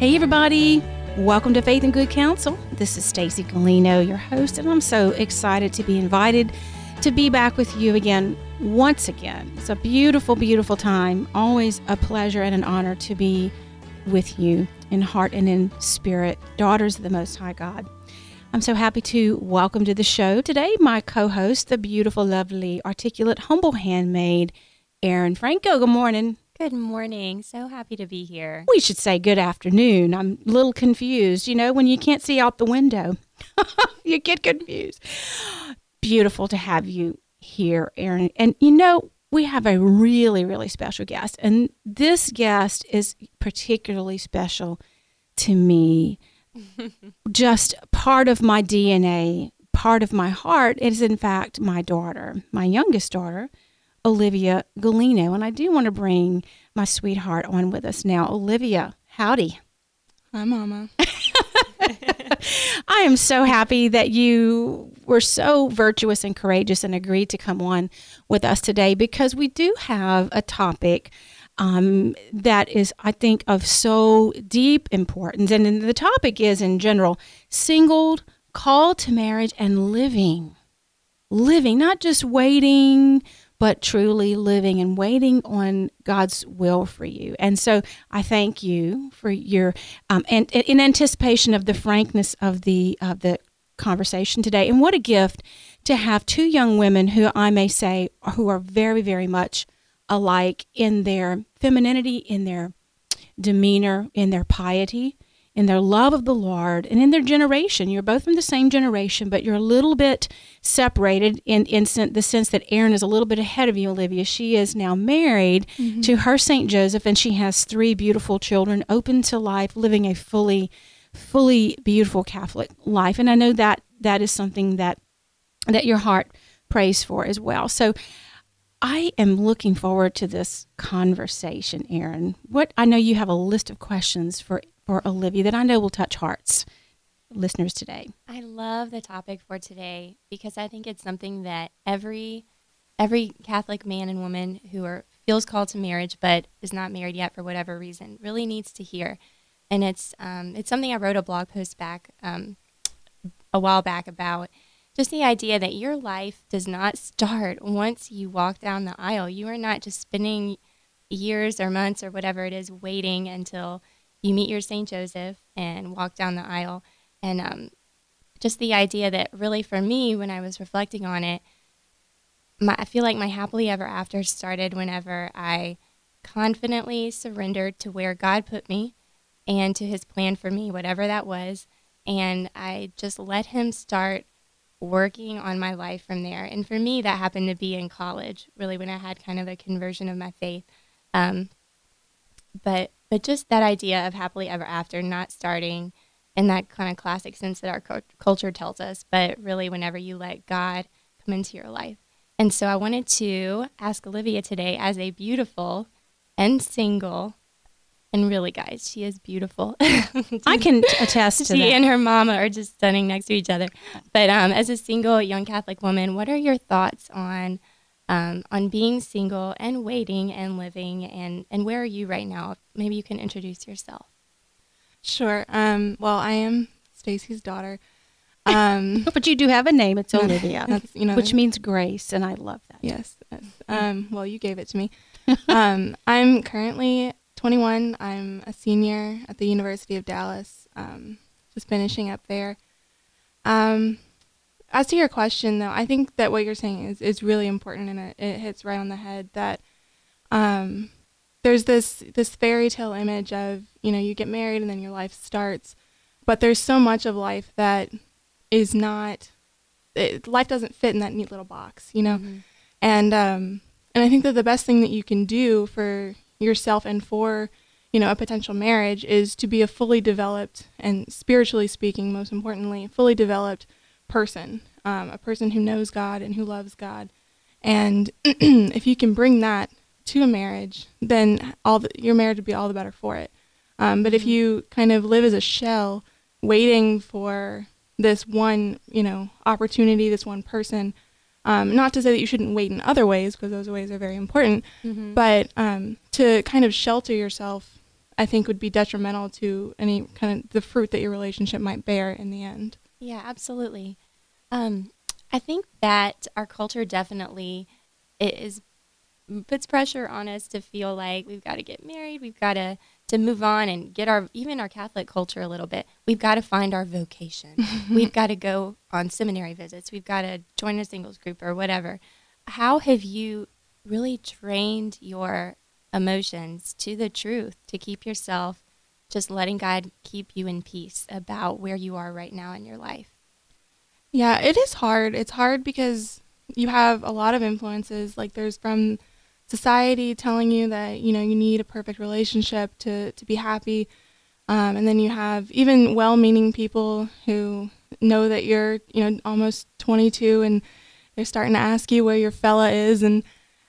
Hey, everybody. Welcome to Faith and Good Counsel. This is Stacy Galino, your host, and I'm so excited to be invited to be back with you again once again. It's a beautiful, beautiful time. Always a pleasure and an honor to be with you in heart and in spirit, daughters of the Most High God. I'm so happy to welcome to the show today my co host, the beautiful, lovely, articulate, humble handmaid, Erin Franco. Good morning. Good morning. So happy to be here. We should say good afternoon. I'm a little confused. You know, when you can't see out the window, you get confused. Beautiful to have you here, Erin. And you know, we have a really, really special guest. And this guest is particularly special to me. Just part of my DNA, part of my heart is, in fact, my daughter, my youngest daughter. Olivia Galino. And I do want to bring my sweetheart on with us now. Olivia, howdy. Hi, Mama. I am so happy that you were so virtuous and courageous and agreed to come on with us today because we do have a topic um, that is, I think, of so deep importance. And the topic is, in general, singled, called to marriage, and living. Living, not just waiting but truly living and waiting on God's will for you. And so I thank you for your um, and in anticipation of the frankness of the of the conversation today. And what a gift to have two young women who I may say who are very very much alike in their femininity, in their demeanor, in their piety in their love of the Lord and in their generation. You're both from the same generation, but you're a little bit separated in, in the sense that Erin is a little bit ahead of you, Olivia. She is now married mm-hmm. to her St. Joseph, and she has three beautiful children, open to life, living a fully, fully beautiful Catholic life. And I know that that is something that that your heart prays for as well. So I am looking forward to this conversation, Erin. What I know you have a list of questions for for Olivia that I know will touch hearts listeners today. I love the topic for today because I think it's something that every every Catholic man and woman who are feels called to marriage but is not married yet for whatever reason really needs to hear. And it's um, it's something I wrote a blog post back um, a while back about just the idea that your life does not start once you walk down the aisle. You are not just spending years or months or whatever it is waiting until you meet your St. Joseph and walk down the aisle. And um, just the idea that really for me, when I was reflecting on it, my, I feel like my happily ever after started whenever I confidently surrendered to where God put me and to his plan for me, whatever that was. And I just let him start working on my life from there. And for me, that happened to be in college, really, when I had kind of a conversion of my faith. Um, but but just that idea of happily ever after not starting in that kind of classic sense that our culture tells us, but really whenever you let God come into your life. And so I wanted to ask Olivia today, as a beautiful and single, and really, guys, she is beautiful. I can attest to she that. and her mama are just stunning next to each other. But um, as a single young Catholic woman, what are your thoughts on um, on being single and waiting and living and, and where are you right now? Maybe you can introduce yourself. Sure. Um, well, I am Stacy's daughter. Um, but you do have a name. It's Olivia, you know, which means grace, and I love that. Yes. yes. Um, well, you gave it to me. Um, I'm currently 21. I'm a senior at the University of Dallas, um, just finishing up there. Um, as to your question, though, I think that what you're saying is, is really important and it, it hits right on the head that um, there's this this fairy tale image of you know you get married and then your life starts, but there's so much of life that is not it, life doesn't fit in that neat little box, you know, mm-hmm. and um, and I think that the best thing that you can do for yourself and for you know a potential marriage is to be a fully developed and spiritually speaking, most importantly, fully developed person, um, a person who knows God and who loves God. And if you can bring that to a marriage, then all the, your marriage would be all the better for it. Um, but if mm-hmm. you kind of live as a shell, waiting for this one, you know, opportunity, this one person, um, not to say that you shouldn't wait in other ways because those ways are very important, mm-hmm. but um, to kind of shelter yourself I think would be detrimental to any kind of the fruit that your relationship might bear in the end. Yeah, absolutely. Um, I think that our culture definitely is puts pressure on us to feel like we've got to get married, we've got to to move on and get our even our Catholic culture a little bit. We've got to find our vocation. we've got to go on seminary visits. We've got to join a singles group or whatever. How have you really trained your emotions to the truth to keep yourself just letting God keep you in peace about where you are right now in your life? Yeah, it is hard. It's hard because you have a lot of influences. Like there's from society telling you that you know you need a perfect relationship to to be happy, um, and then you have even well-meaning people who know that you're you know almost 22 and they're starting to ask you where your fella is and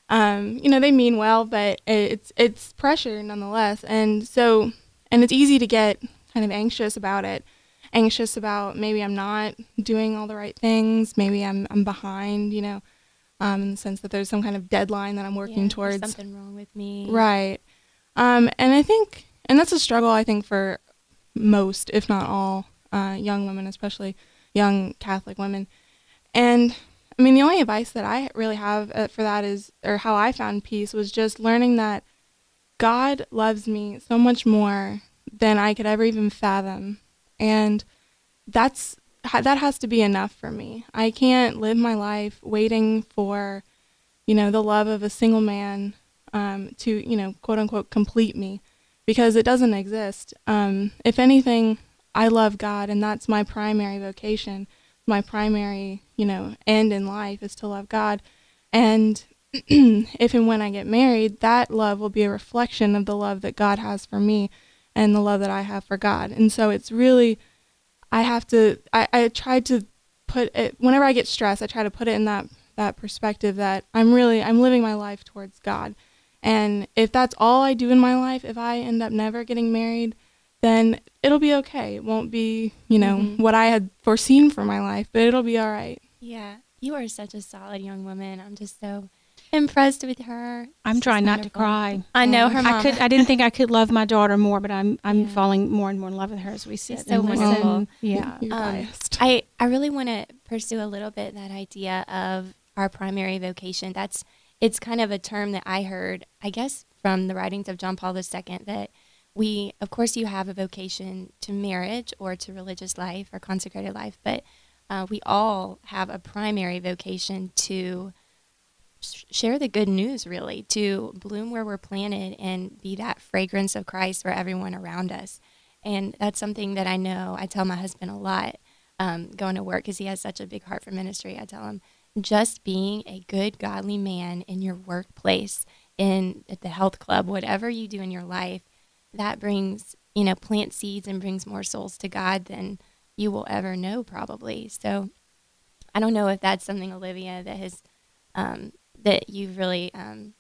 um, you know they mean well but it's it's pressure nonetheless and so and it's easy to get kind of anxious about it anxious about maybe i'm not doing all the right things maybe i'm i'm behind you know um, in the sense that there's some kind of deadline that I'm working yeah, towards. something wrong with me. Right. Um, and I think, and that's a struggle I think for most, if not all, uh, young women, especially young Catholic women. And I mean, the only advice that I really have uh, for that is, or how I found peace was just learning that God loves me so much more than I could ever even fathom. And that's that has to be enough for me. I can't live my life waiting for, you know, the love of a single man um, to, you know, quote unquote, complete me, because it doesn't exist. Um, if anything, I love God, and that's my primary vocation. My primary, you know, end in life is to love God, and if and when I get married, that love will be a reflection of the love that God has for me, and the love that I have for God. And so it's really I have to I, I try to put it whenever I get stressed, I try to put it in that that perspective that I'm really I'm living my life towards God. And if that's all I do in my life, if I end up never getting married, then it'll be okay. It won't be, you know, mm-hmm. what I had foreseen for my life, but it'll be all right. Yeah. You are such a solid young woman. I'm just so impressed with her. I'm She's trying not to cry. I know her. Mama. I could. I didn't think I could love my daughter more, but I'm. I'm yeah. falling more and more in love with her as we sit. She's so wonderful. yeah. Um, I I really want to pursue a little bit that idea of our primary vocation. That's it's kind of a term that I heard, I guess, from the writings of John Paul II that we, of course, you have a vocation to marriage or to religious life or consecrated life, but uh, we all have a primary vocation to share the good news really to bloom where we're planted and be that fragrance of Christ for everyone around us. And that's something that I know I tell my husband a lot um, going to work because he has such a big heart for ministry. I tell him just being a good, godly man in your workplace, in at the health club, whatever you do in your life, that brings, you know, plant seeds and brings more souls to God than you will ever know, probably. So I don't know if that's something, Olivia, that has um, that you've really um,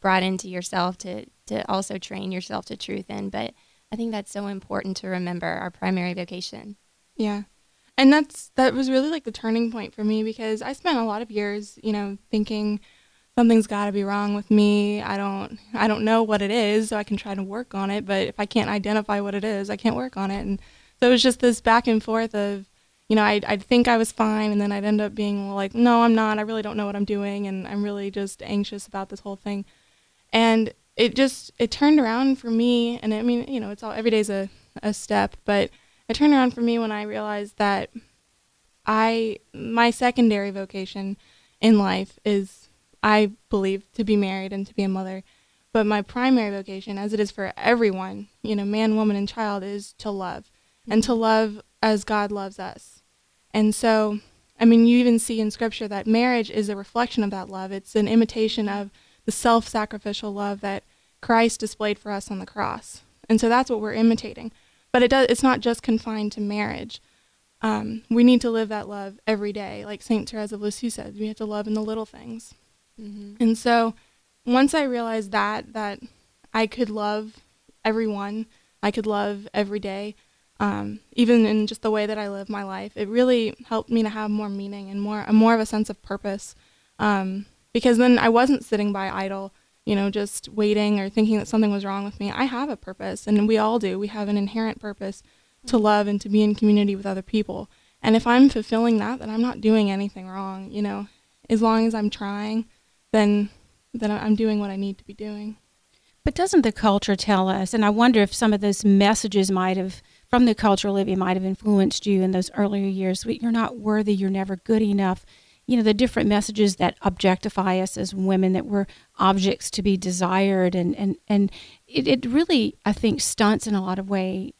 brought into yourself to to also train yourself to truth in. But I think that's so important to remember our primary vocation. Yeah. And that's that was really like the turning point for me because I spent a lot of years, you know, thinking something's got to be wrong with me. I don't I don't know what it is, so I can try to work on it, but if I can't identify what it is, I can't work on it. And so it was just this back and forth of you know, I'd, I'd think I was fine, and then I'd end up being like, no, I'm not. I really don't know what I'm doing, and I'm really just anxious about this whole thing. And it just it turned around for me, and I mean, you know, it's all every day's a a step, but it turned around for me when I realized that I my secondary vocation in life is I believe to be married and to be a mother. But my primary vocation, as it is for everyone, you know, man, woman, and child, is to love. And to love as God loves us. And so, I mean, you even see in Scripture that marriage is a reflection of that love. It's an imitation of the self sacrificial love that Christ displayed for us on the cross. And so that's what we're imitating. But it does, it's not just confined to marriage. Um, we need to live that love every day. Like St. Therese of Lisieux said, we have to love in the little things. Mm-hmm. And so once I realized that, that I could love everyone, I could love every day, um, even in just the way that I live my life, it really helped me to have more meaning and more more of a sense of purpose. Um, because then I wasn't sitting by idle, you you know, just waiting or thinking that something was wrong with me. I have a purpose, and we all do. We have an inherent purpose to love and to be in community with other people. And if I'm fulfilling that, then I'm not doing anything wrong, you know. As long as I'm trying, then then I'm doing what I need to be doing. But doesn't the culture tell us? And I wonder if some of those messages might have, from the culture, Olivia, might have influenced you in those earlier years. You're not worthy. You're never good enough. You know, the different messages that objectify us as women, that we're objects to be desired. And, and, and it, it really, I think, stunts in a lot of way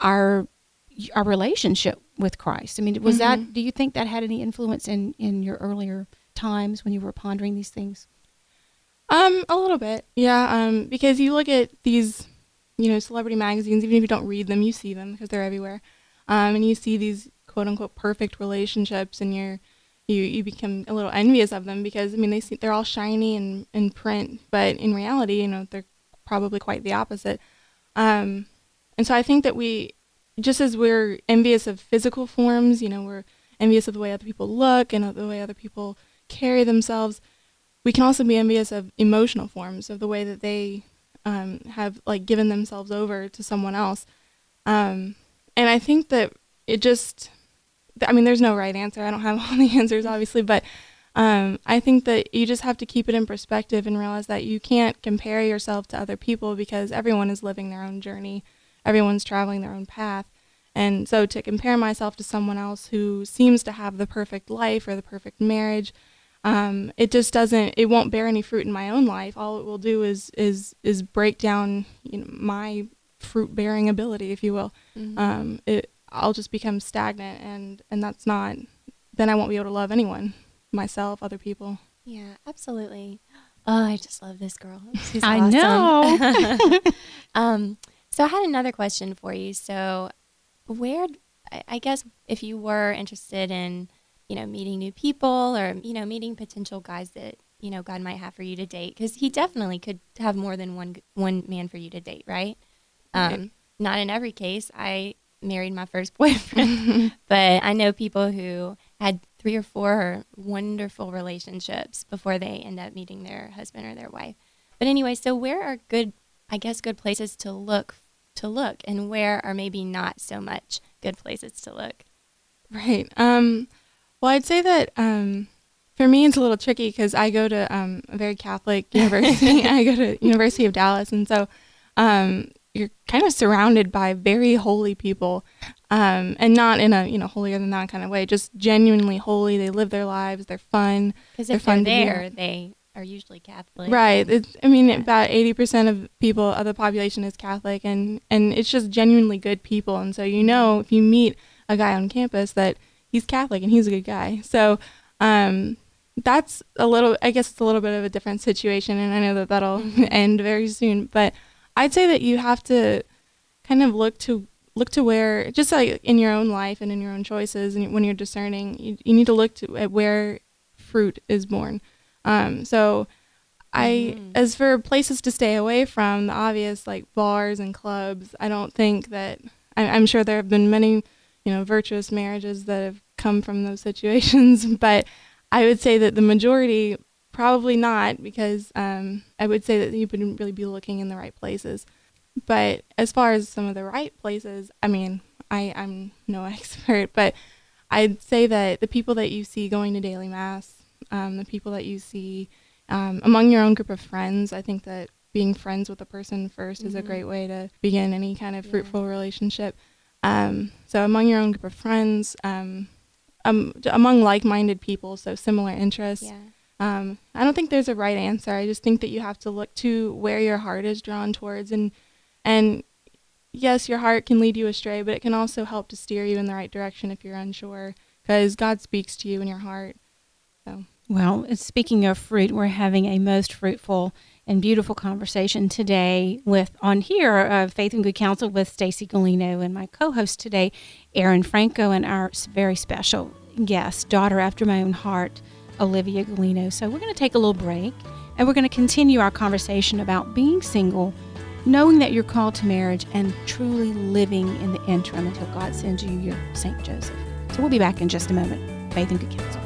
our our relationship with Christ. I mean, was mm-hmm. that, do you think that had any influence in, in your earlier times when you were pondering these things? Um, a little bit, yeah. Um, because you look at these, you know, celebrity magazines, even if you don't read them, you see them because they're everywhere. Um, and you see these quote unquote perfect relationships, and you're you you become a little envious of them because I mean they see they're all shiny and in print, but in reality, you know, they're probably quite the opposite. Um, and so I think that we, just as we're envious of physical forms, you know, we're envious of the way other people look and the way other people carry themselves we can also be envious of emotional forms of the way that they um, have like given themselves over to someone else. Um, and i think that it just i mean there's no right answer. I don't have all the answers obviously but um, i think that you just have to keep it in perspective and realize that you can't compare yourself to other people because everyone is living their own journey. Everyone's traveling their own path. And so to compare myself to someone else who seems to have the perfect life or the perfect marriage um, it just doesn't it won't bear any fruit in my own life. All it will do is is is break down you know my fruit bearing ability if you will. Mm-hmm. um, it i'll just become stagnant and and that's not then i won't be able to love anyone myself other people. Yeah absolutely. Oh i just love this girl. She's i know. Um, so i had another question for you. So where i guess if you were interested in you know, meeting new people or, you know, meeting potential guys that, you know, God might have for you to date. Because he definitely could have more than one one man for you to date, right? Um, Not in every case. I married my first boyfriend, but I know people who had three or four wonderful relationships before they end up meeting their husband or their wife. But anyway, so where are good, I guess, good places to look to look, and where are maybe not so much good places to look? Right. Um, well, I'd say that um, for me it's a little tricky because I go to um, a very Catholic university. I go to University of Dallas, and so um, you're kind of surrounded by very holy people, um, and not in a you know holier than thou kind of way. Just genuinely holy. They live their lives. They're fun. Because if they're, they're there, they are usually Catholic. Right. It's, I mean, yeah. about eighty percent of people of the population is Catholic, and and it's just genuinely good people. And so you know, if you meet a guy on campus that he's Catholic and he's a good guy. So um, that's a little, I guess it's a little bit of a different situation, and I know that that'll mm-hmm. end very soon. But I'd say that you have to kind of look to look to where, just like in your own life and in your own choices, and when you're discerning, you, you need to look to at where fruit is born. Um, so. I, mm-hmm. as for places to stay away from, the obvious like bars and clubs, I don't think that, I, I'm sure there have been many you know, virtuous marriages that have come from those situations. But I would say that the majority probably not because um, I would say that you wouldn't really be looking in the right places. But as far as some of the right places, I mean, I, I'm no expert, but I'd say that the people that you see going to daily mass, um, the people that you see um, among your own group of friends, I think that being friends with a person 1st mm-hmm. is a mm-hmm. great way to begin any kind of fruitful yeah. relationship. Um, so among your own group of friends, um, um, among like-minded people, so similar interests. Yeah. Um, I don't think there's a right answer. I just think that you have to look to where your heart is drawn towards, and and yes, your heart can lead you astray, but it can also help to steer you in the right direction if you're unsure, because God speaks to you in your heart. So. Well, speaking of fruit, we're having a most fruitful and beautiful conversation today with on here uh, Faith and Good Counsel with Stacy Galino and my co-host today, Erin Franco, and our very special guest, daughter after my own heart, Olivia Galino. So we're going to take a little break, and we're going to continue our conversation about being single, knowing that you're called to marriage, and truly living in the interim until God sends you your Saint Joseph. So we'll be back in just a moment. Faith and Good Counsel.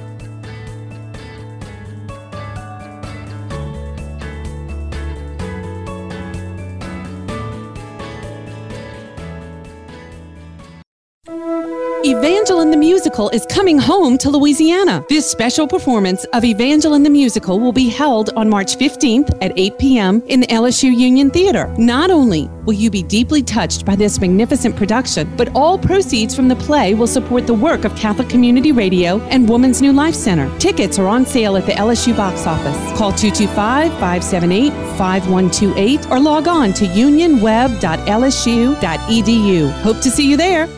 Evangeline the Musical is coming home to Louisiana. This special performance of Evangeline the Musical will be held on March 15th at 8 p.m. in the LSU Union Theater. Not only will you be deeply touched by this magnificent production, but all proceeds from the play will support the work of Catholic Community Radio and Woman's New Life Center. Tickets are on sale at the LSU box office. Call 225 578 5128 or log on to unionweb.lsu.edu. Hope to see you there.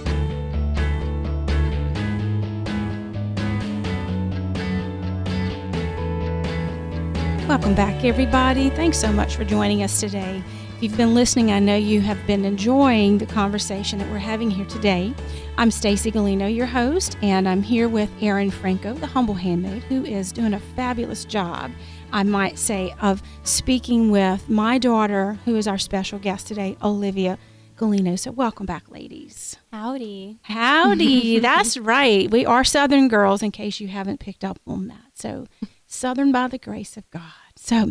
Welcome back, everybody. Thanks so much for joining us today. If you've been listening, I know you have been enjoying the conversation that we're having here today. I'm Stacy Galino, your host, and I'm here with Erin Franco, the humble handmaid, who is doing a fabulous job, I might say, of speaking with my daughter, who is our special guest today, Olivia Galino. So, welcome back, ladies. Howdy. Howdy. That's right. We are Southern girls, in case you haven't picked up on that. So, Southern by the grace of God. So,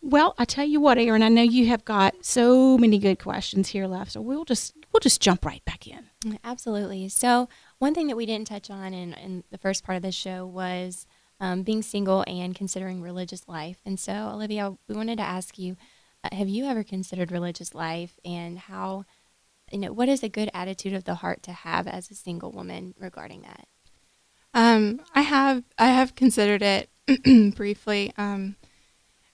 well, I tell you what, Erin, I know you have got so many good questions here left, so we'll just we'll just jump right back in. Absolutely. So, one thing that we didn't touch on in, in the first part of the show was um, being single and considering religious life. And so, Olivia, we wanted to ask you uh, have you ever considered religious life and how, you know, what is a good attitude of the heart to have as a single woman regarding that? Um, I have I have considered it briefly, um,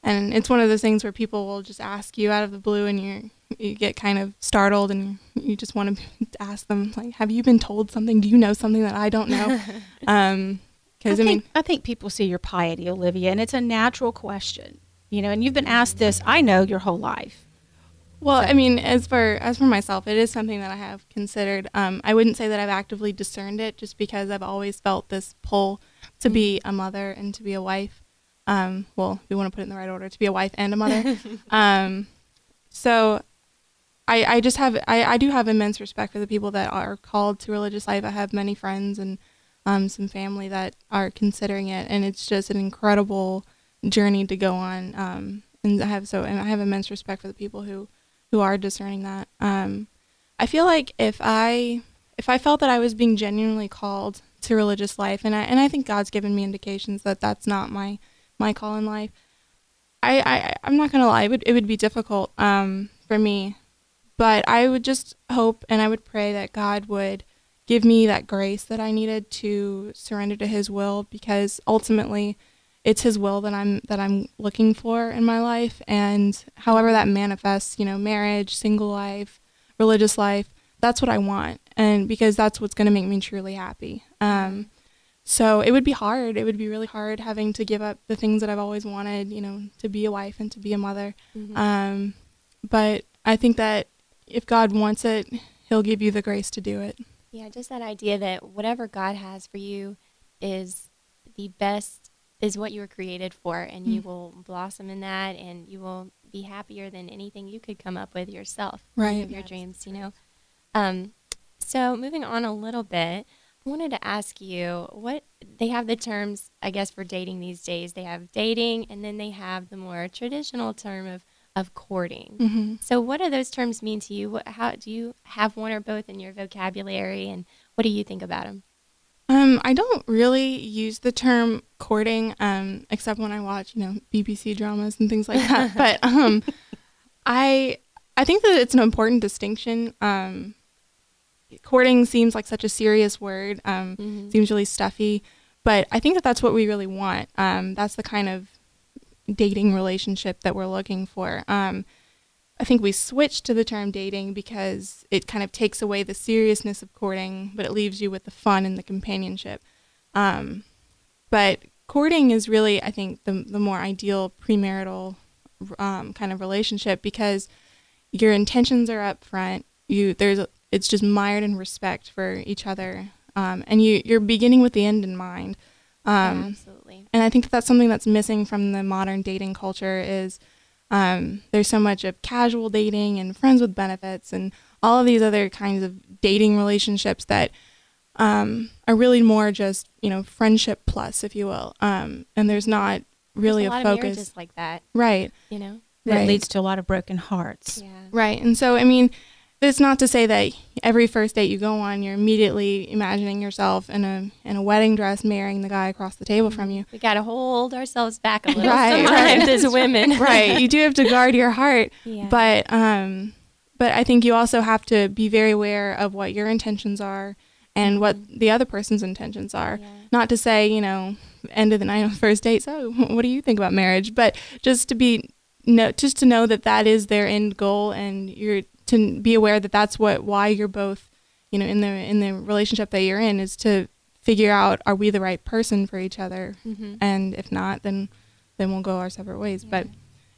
and it's one of those things where people will just ask you out of the blue, and you you get kind of startled, and you just want to ask them like, "Have you been told something? Do you know something that I don't know?" um, because I, I, mean, think, I think people see your piety, Olivia, and it's a natural question. You know, and you've been asked this, I know, your whole life. Well, I mean, as for as for myself, it is something that I have considered. Um, I wouldn't say that I've actively discerned it, just because I've always felt this pull to be a mother and to be a wife. Um, well, we want to put it in the right order: to be a wife and a mother. um, so, I I just have I I do have immense respect for the people that are called to religious life. I have many friends and um, some family that are considering it, and it's just an incredible journey to go on. Um, and I have so and I have immense respect for the people who who are discerning that. Um, I feel like if I if I felt that I was being genuinely called to religious life, and I and I think God's given me indications that that's not my my call in life. I, I I'm not gonna lie, it would it would be difficult um, for me, but I would just hope and I would pray that God would give me that grace that I needed to surrender to His will, because ultimately, it's His will that I'm that I'm looking for in my life, and however that manifests, you know, marriage, single life, religious life, that's what I want, and because that's what's gonna make me truly happy. Um, so it would be hard. It would be really hard having to give up the things that I've always wanted, you know, to be a wife and to be a mother. Mm-hmm. Um, but I think that if God wants it, He'll give you the grace to do it. Yeah, just that idea that whatever God has for you is the best, is what you were created for, and you Mm. will blossom in that, and you will be happier than anything you could come up with yourself. Right. Of your dreams, you know. Um, so moving on a little bit, I wanted to ask you what they have the terms, I guess, for dating these days. They have dating, and then they have the more traditional term of of courting. Mm-hmm. So, what do those terms mean to you? What, how do you have one or both in your vocabulary, and what do you think about them? Um, I don't really use the term courting, um, except when I watch, you know, BBC dramas and things like that. but um, I I think that it's an important distinction. Um, courting seems like such a serious word. Um, Mhm. seems really stuffy, but I think that that's what we really want. Um, that's the kind of dating relationship that we're looking for. Um, I think we switched to the term dating because it kind of takes away the seriousness of courting, but it leaves you with the fun and the companionship. Um, but courting is really, I think, the the more ideal premarital um, kind of relationship because your intentions are up front. You there's it's just mired in respect for each other, um, and you you're beginning with the end in mind. Yeah, Um, absolutely. and I think that that's something that's missing from the modern dating culture is um, there's so much of casual dating and friends with benefits and all of these other kinds of dating relationships that um, are really more just you know friendship plus, if you will. Um, and there's not really There's a a, lot of focus, marriages like that, right? you know. That Right. leads to a lot of broken hearts. Yeah. Right. And so, I mean, it's not to say that every first date you go on, you're immediately imagining yourself in a in a wedding dress marrying the guy across the table from you. We got to hold ourselves back a little Right, sometimes right. as women. right. You do have to guard your heart, Yeah. but um, but I think you also have to be very aware of what your intentions are and what the other person's intentions are. Yeah. Not to say, you know, end of the night on the first date. So, what do you think about marriage? But just to be no, just to know that that is their end goal, and you're to be aware that that's what why you're both, you know, in the in the relationship that you're in is to figure out are we the right person for each other, Mhm. and if not, then then we'll go our separate ways. But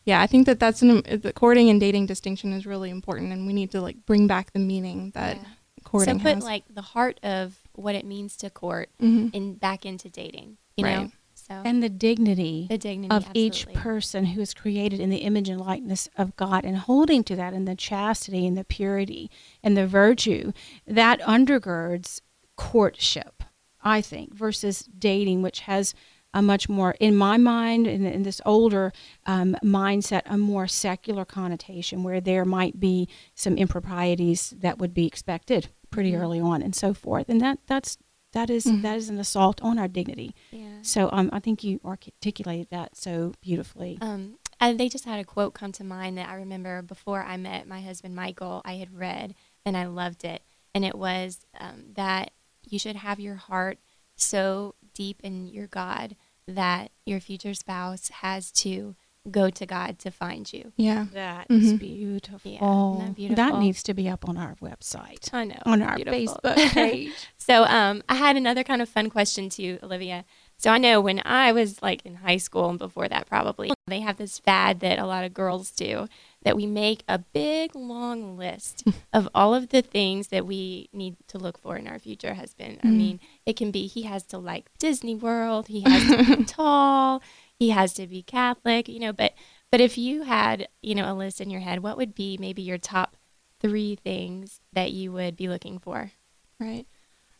yeah, I think that that's an the courting and dating distinction is really important, and we need to like bring back the meaning that Yeah. courting so put has. like the heart of what it means to court Mhm. in back into dating. You know, Right. So and the dignity the dignity of each person who is created in the image and likeness of God and holding to that and the chastity and the purity and the virtue that undergirds courtship, I think, versus dating, which has a much more, in my mind, in, in this older um, mindset, a more secular connotation where there might be some improprieties that would be expected pretty Mhm. early on and so forth. And that that's that is- Mhm. that is an assault on our dignity. Yeah. So um, I think you articulated that so beautifully. Um, and they just had a quote come to mind that I remember before I met my husband Michael. I had read and I loved it, and it was um, that you should have your heart so deep in your God that your future spouse has to go to God to find you. yeah. That is Mhm. beautiful. Yeah, isn't that beautiful? needs to be up on our website, I know on our beautiful. Facebook page. So um, I had another kind of fun question too, Olivia. So I know when I was like in high school and before that, probably they have this fad that a lot of girls do that we make a big long list of all of the things that we need to look for in our future husband. I Mhm. mean, it can be he has to like Disney World, he has to be tall, he has to be Catholic, you know. But but if you had you know a list in your head, what would be maybe your top three things that you would be looking for? Right.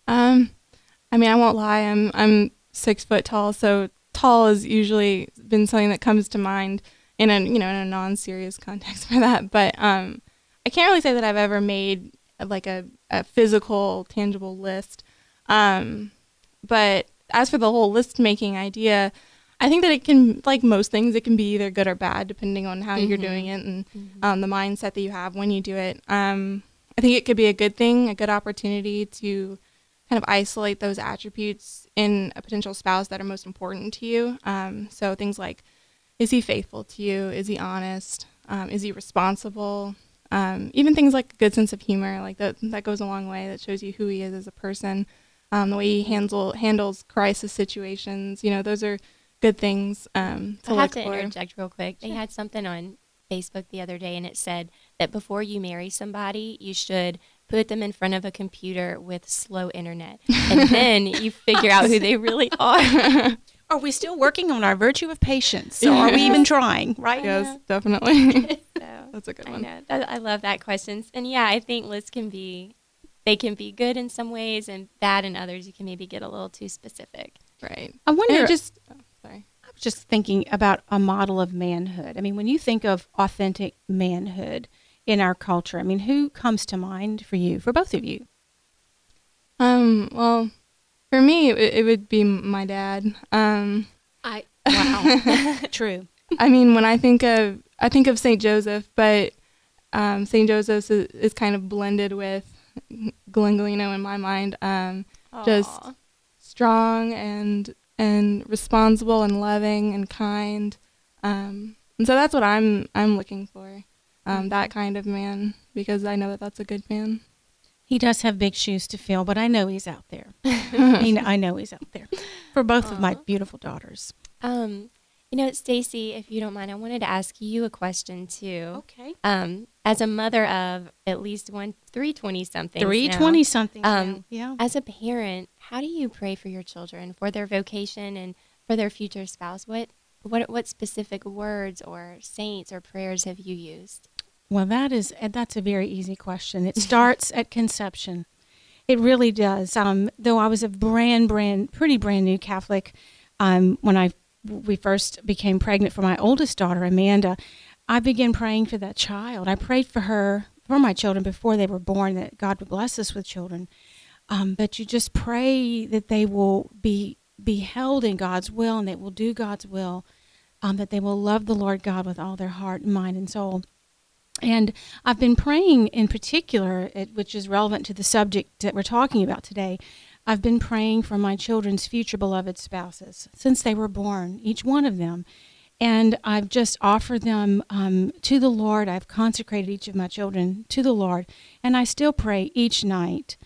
Um, I mean, I won't lie. I'm I'm six foot tall, so tall has usually been something that comes to mind in a you know in a non-serious context for that. But um, I can't really say that I've ever made like a, a physical, tangible list. Um, but as for the whole list making idea, I think that it can, like most things, it can be either good or bad depending on how you're Mhm. doing it and Mm-hmm. um, the mindset that you have when you do it. Um, I think it could be a good thing, a good opportunity to kind of isolate those attributes in a potential spouse that are most important to you. Um, so things like, is he faithful to you? Is he honest? Um, is he responsible? Um, even things like a good sense of humor, like that, that goes a long way. That shows you who he is as a person. Um, the way he handle handles crisis situations, you know, those are good things um, to I look have to for. interject real quick. They had something on Facebook the other day, and it said that before you marry somebody, you should put them in front of a computer with slow internet, and then you figure out who they really are. Are we still working on our virtue of patience? So are we even trying? Right? yes, definitely. so That's a good I one. know that, I love that questions, and yeah, I think lists can be they can be good in some ways and bad in others. You can maybe get a little too specific. Right. I And wonder. it just, oh, sorry. I was just thinking about a model of manhood. I mean, when you think of authentic manhood in our culture, I mean, who comes to mind for you, for both of you? Um, well, for me, it, it would be my dad. Um, I wow, true. I mean, when I think of, I think of St. Joseph, but um, St. Joseph's is, is kind of blended with Glenn Galino in my mind. Um, Just- strong and and responsible and loving and kind. Um, and so that's what I'm I'm looking for. Um, that kind of man because I know that that's a good man. He does have big shoes to fill, but I know he's out there. I know, I know he's out there for both of my beautiful daughters. Um, you know, Stacy, if you don't mind, I wanted to ask you a question too. Okay. Um, as a mother of at least one three twenty something, Three twenty something. Um, yeah. As a parent, how do you pray for your children for their vocation and for their future spouse? What what what specific words or saints or prayers have you used? Well, that is that's a very easy question. It starts at conception. It really does. Um, though I was a brand, brand, pretty brand new Catholic um, when I we first became pregnant for my oldest daughter, Amanda. I began praying for that child. I prayed for her for my children before they were born that God would bless us with children. Um, but you just pray that they will be be held in God's will and they will do God's will, um, that they will love the Lord God with all their heart, mind, and soul. And I've been praying in particular, which is relevant to the subject that we're talking about today. I've been praying for my children's future beloved spouses since they were born, each one of them. And I've just offered them um, to the Lord. I've consecrated each of my children to the Lord. And I still pray each night,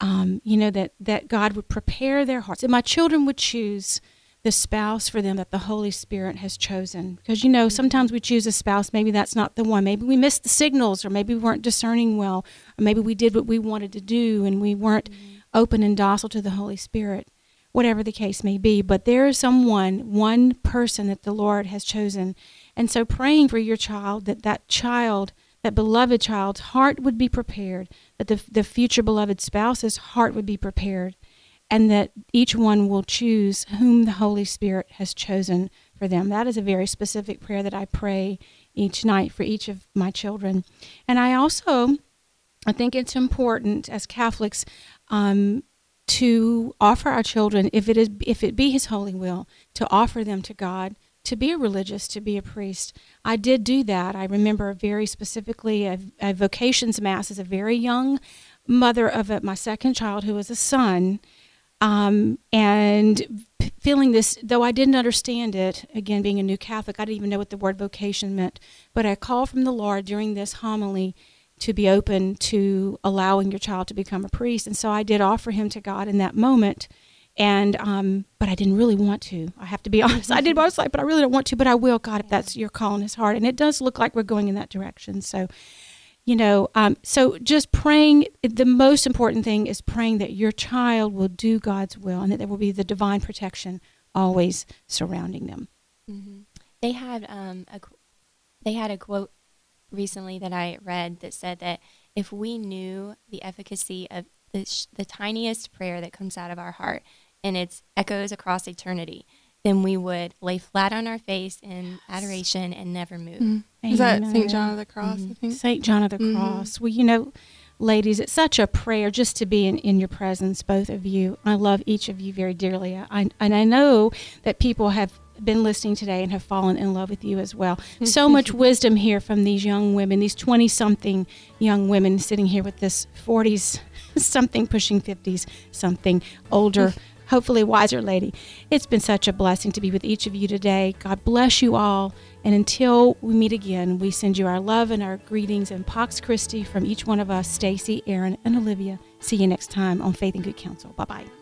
um, you know, that, that God would prepare their hearts. And my children would choose the spouse for them that the Holy Spirit has chosen. Because, you know, mm-hmm. sometimes we choose a spouse, maybe that's not the one. Maybe we missed the signals, or maybe we weren't discerning well, or maybe we did what we wanted to do and we weren't mm-hmm. open and docile to the Holy Spirit, whatever the case may be. But there is someone, one person that the Lord has chosen. And so praying for your child that that child, that beloved child's heart would be prepared, that the, the future beloved spouse's heart would be prepared and that each one will choose whom the Holy Spirit has chosen for them. That is a very specific prayer that I pray each night for each of my children. And I also, I think it's important as Catholics um, to offer our children, if it is, if it be His holy will, to offer them to God. To be a religious, to be a priest. I did do that. I remember very specifically a, a vocations mass as a very young mother of a, my second child, who was a son, um, and feeling this, though I didn't understand it, again, being a new Catholic, I didn't even know what the word vocation meant. But I called from the Lord during this homily to be open to allowing your child to become a priest. And so I did offer him to God in that moment. And, um, but I didn't really want to. I have to be honest. I did what I was like, but I really don't want to, but I will, God, if that's your call in his heart. And it does look like we're going in that direction. So, you know um, so just praying the most important thing is praying that your child will do god's will and that there will be the divine protection always surrounding them mm-hmm. they had um, a they had a quote recently that i read that said that if we knew the efficacy of the, sh- the tiniest prayer that comes out of our heart and its echoes across eternity then we would lay flat on our face in adoration and never move. Mm. Is that St. John of the Cross, mm-hmm. I think? St. John of the mm-hmm. Cross. Well, you know, ladies, it's such a prayer just to be in, in your presence, both of you. I love each of you very dearly. I, and I know that people have been listening today and have fallen in love with you as well. so much wisdom here from these young women, these 20 something young women sitting here with this 40s something pushing 50s something older hopefully wiser lady. It's been such a blessing to be with each of you today. God bless you all. And until we meet again, we send you our love and our greetings and Pax Christi from each one of us, Stacy, Erin, and Olivia. See you next time on Faith and Good Counsel. Bye bye.